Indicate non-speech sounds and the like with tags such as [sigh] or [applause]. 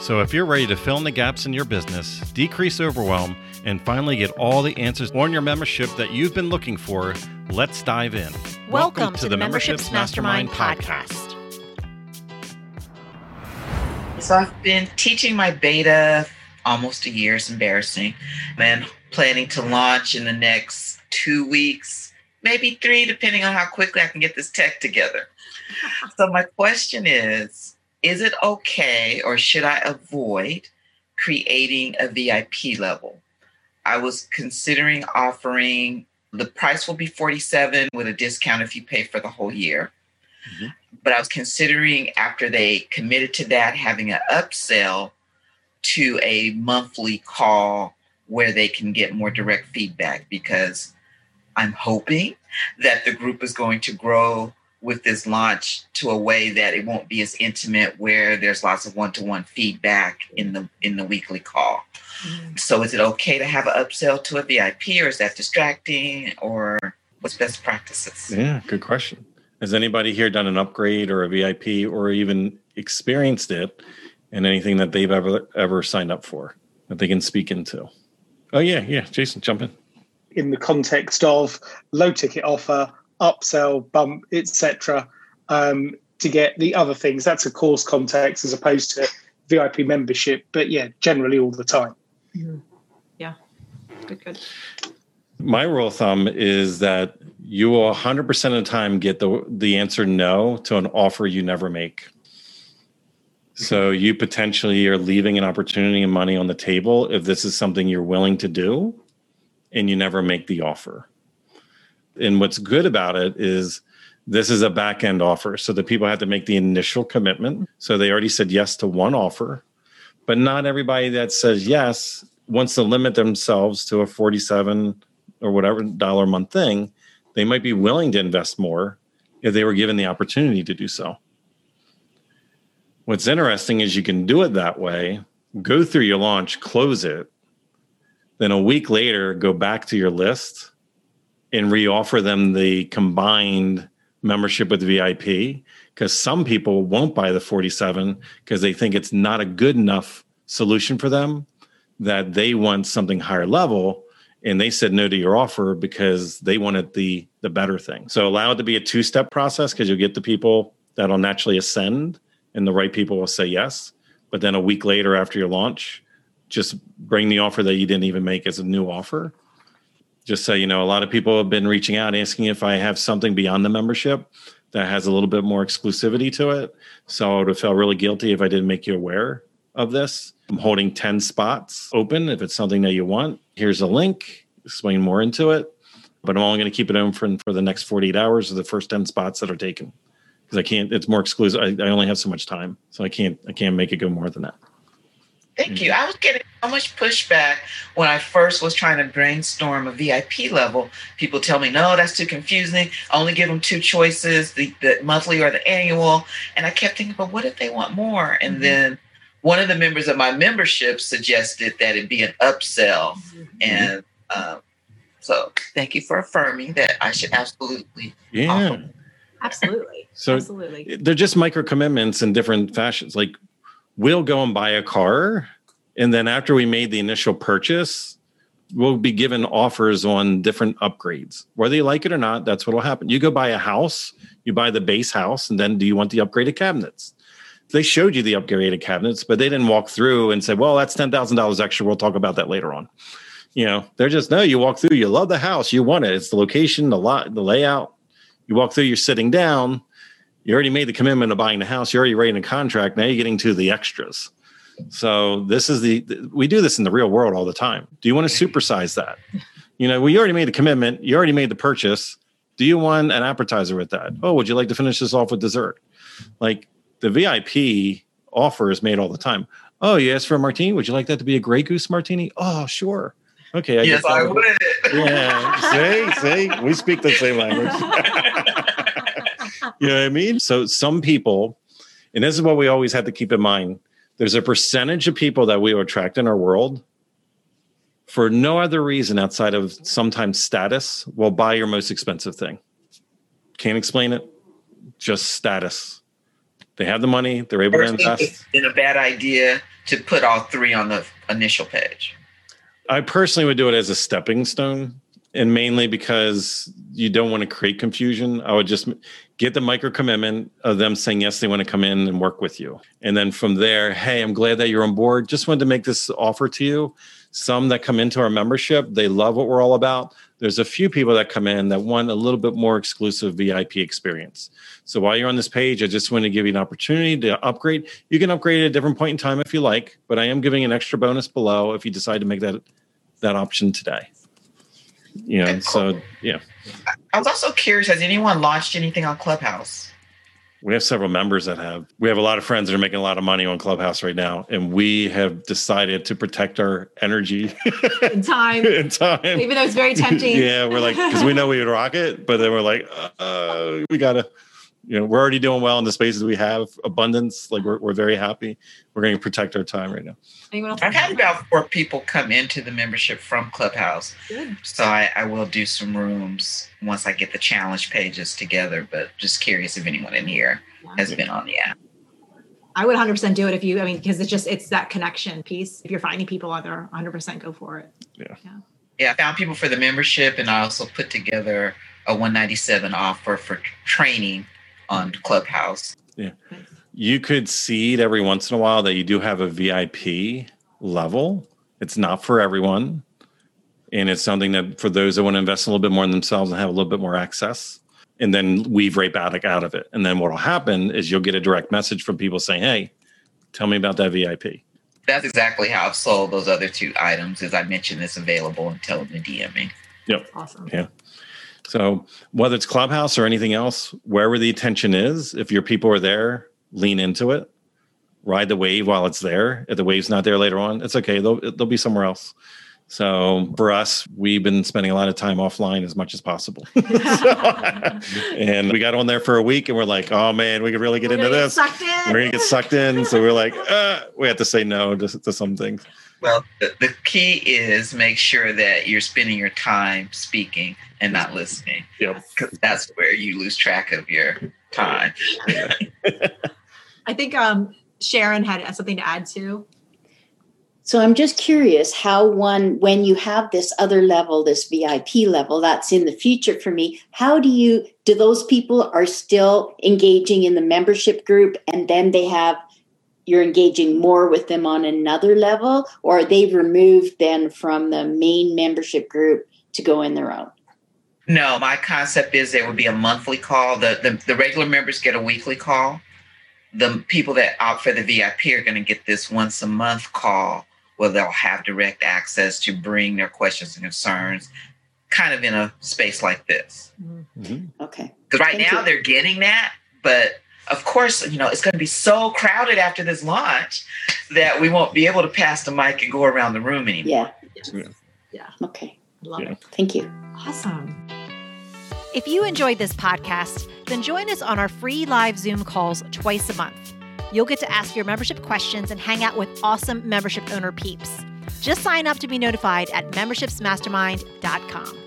So, if you're ready to fill in the gaps in your business, decrease overwhelm, and finally get all the answers on your membership that you've been looking for, let's dive in. Welcome, Welcome to, to, the Memberships, Mastermind, Mastermind podcast. So, I've been teaching my beta almost a year. It's embarrassing. And planning to launch in the next two weeks, maybe three, depending on how quickly I can get this tech together. [laughs] so, my question is is it okay or should I avoid creating a VIP level? I was considering offering the price will be 47 with a discount if you pay for the whole year. Mm-hmm. But I was considering after they committed to that having an upsell to a monthly call where they can get more direct feedback because I'm hoping that the group is going to grow with this launch to a way that it won't be as intimate where there's lots of one-to-one feedback in the in the weekly call. Mm-hmm. so is it okay to have an upsell to a vip or is that distracting or what's best practices? Yeah good question. Has anybody here done an upgrade or a vip or even experienced it in anything that they've ever ever signed up for that they can speak into? Oh yeah yeah jason jump in. In the context of low ticket offer upsell, bump, etc., um, to get the other things. That's a course context as opposed to VIP membership. But yeah, generally all the time. Mm-hmm. Yeah, good, good. My rule of thumb is that you will 100% of the time get the the answer no to an offer you never make. So you potentially are leaving an opportunity and money on the table if this is something you're willing to do and you never make the offer. And what's good about it is this is a back end offer. So the people have to make the initial commitment. So they already said yes to one offer, but not everybody that says yes wants to limit themselves to a 47 or whatever dollar a month thing. They might be willing to invest more if they were given the opportunity to do so. What's interesting is you can do it that way, go through your launch, close it, then a week later, go back to your list and reoffer them the combined membership with VIP because some people won't buy the 47 because they think it's not a good enough solution for them that they want something higher level and they said no to your offer because they wanted the the better thing. So allow it to be a two step process because you'll get the people that'll naturally ascend and the right people will say yes. But then a week later after your launch just bring the offer that you didn't even make as a new offer just so you know, a lot of people have been reaching out asking if I have something beyond the membership that has a little bit more exclusivity to it. So I would have felt really guilty if I didn't make you aware of this. I'm holding 10 spots open. If it's something that you want, here's a link, explain more into it. But I'm only going to keep it open for, the next 48 hours of the first 10 spots that are taken. Because I can't, it's more exclusive. I, I only have so much time. So I can't, I can't make it go more than that. Thank you. I was getting so much pushback when I first was trying to brainstorm a VIP level. People tell me, no, that's too confusing. I only give them two choices, the, the monthly or the annual. And I kept thinking, but what if they want more? And mm-hmm. then one of the members of my membership suggested that it be an upsell. Mm-hmm. And um, so thank you for affirming that I should absolutely. Yeah. Absolutely. So absolutely. They're just micro commitments in different fashions. Like we'll go and buy a car. And then after we made the initial purchase, we'll be given offers on different upgrades. Whether you like it or not, that's what will happen. You go buy a house, you buy the base house, and then do you want the upgraded cabinets? They showed you the upgraded cabinets, but they didn't walk through and say, well, that's $10,000 extra. We'll talk about that later on. You know, they're just, no, you walk through, you love the house, you want it. It's the location, the lot, the layout. You walk through, you're sitting down, you already made the commitment of buying the house. You're already writing a contract. Now you're getting to the extras. So this is the we do this in the real world all the time. Do you want to supersize that? You know, well, you already made the commitment. You already made the purchase. Do you want an appetizer with that? Oh, would you like to finish this off with dessert? Like the VIP offer is made all the time. Oh, you asked for a martini. Would you like that to be a Grey Goose martini? Oh, sure. Okay. I yes, just I thought- would. Yeah. see, see, we speak the same language. [laughs] you know what I mean? So some people, and this is what we always have to keep in mind. There's a percentage of people that we attract in our world for no other reason outside of sometimes status will buy your most expensive thing. Can't explain it. Just status. They have the money, they're able to invest. It's been a bad idea to put all three on the initial page. I personally would do it as a stepping stone, and mainly because you don't want to create confusion. I would just get the micro commitment of them saying yes, they want to come in and work with you, and then from there, hey, I'm glad that you're on board. Just wanted to make this offer to you. Some that come into our membership, they love what we're all about. There's a few people that come in that want a little bit more exclusive VIP experience. So while you're on this page, I just want to give you an opportunity to upgrade. You can upgrade at a different point in time if you like, but I am giving an extra bonus below if you decide to make that that option today. You know, so yeah, I was also curious, has anyone launched anything on Clubhouse? we have several members that have. We have a lot of friends that are making a lot of money on Clubhouse right now, and we have decided to protect our energy In time, [laughs] and time. even though it's very tempting. yeah, we're like because we know we would rock it, but then we're like, uh, we gotta. You know, we're already doing well in the spaces we have abundance. Like we're we're very happy. We're going to protect our time right now. I've had about four people come into the membership from Clubhouse. Good. So I, I will do some rooms once I get the challenge pages together, but just curious if anyone in here has been on the app. I would 100% do it if you, I mean, because it's just, it's that connection piece. If you're finding people out there, 100% go for it. Yeah. Yeah, I found people for the membership and I also put together a 197 offer for training on Clubhouse. Yeah. You could seed every once in a while that you do have a VIP level. It's not for everyone. And it's something that for those that want to invest a little bit more in themselves and have a little bit more access, and then weave right back out of it. And then what will happen is you'll get a direct message from people saying, Hey, tell me about that VIP. That's exactly how I've sold those other two items. As I mentioned, it's available and tell them to DM me. Yep. Awesome. Yeah. So whether it's Clubhouse or anything else, wherever the attention is, if your people are there, lean into it. Ride the wave while it's there. If the wave's not there later on, it's okay. They'll they'll be somewhere else. So for us, we've been spending a lot of time offline as much as possible. [laughs] and we got on there for a week and we're like, oh man, we could really get We're into gonna this. sucked in. We're gonna get sucked in. So we're like, uh, we have to say no to, to some things. Well, the, the key is make sure that you're spending your time speaking and not listening. Yep. Because that's where you lose track of your time. [laughs] I think um, Sharon had something to add too. So I'm just curious how one, when you have this other level, this VIP level, that's in the future for me, how do you, do those people are still engaging in the membership group and then they have, you're engaging more with them on another level or are they removed then from the main membership group to go in their own? No, my concept is there would be a monthly call. The, the, the regular members get a weekly call. The people that opt for the VIP are going to get this once a month call where they'll have direct access to bring their questions and concerns kind of in a space like this. Mhm. Okay. Because right Thank now you. they're getting that, but of course, you know, it's going to be so crowded after this launch that we won't be able to pass the mic and go around the room anymore. Yeah. Yeah. Okay. Love Yeah. it. Thank you. Awesome. If you enjoyed this podcast, then join us on our free live Zoom calls twice a month. You'll get to ask your membership questions and hang out with awesome membership owner peeps. Just sign up to be notified at membershipsmastermind.com.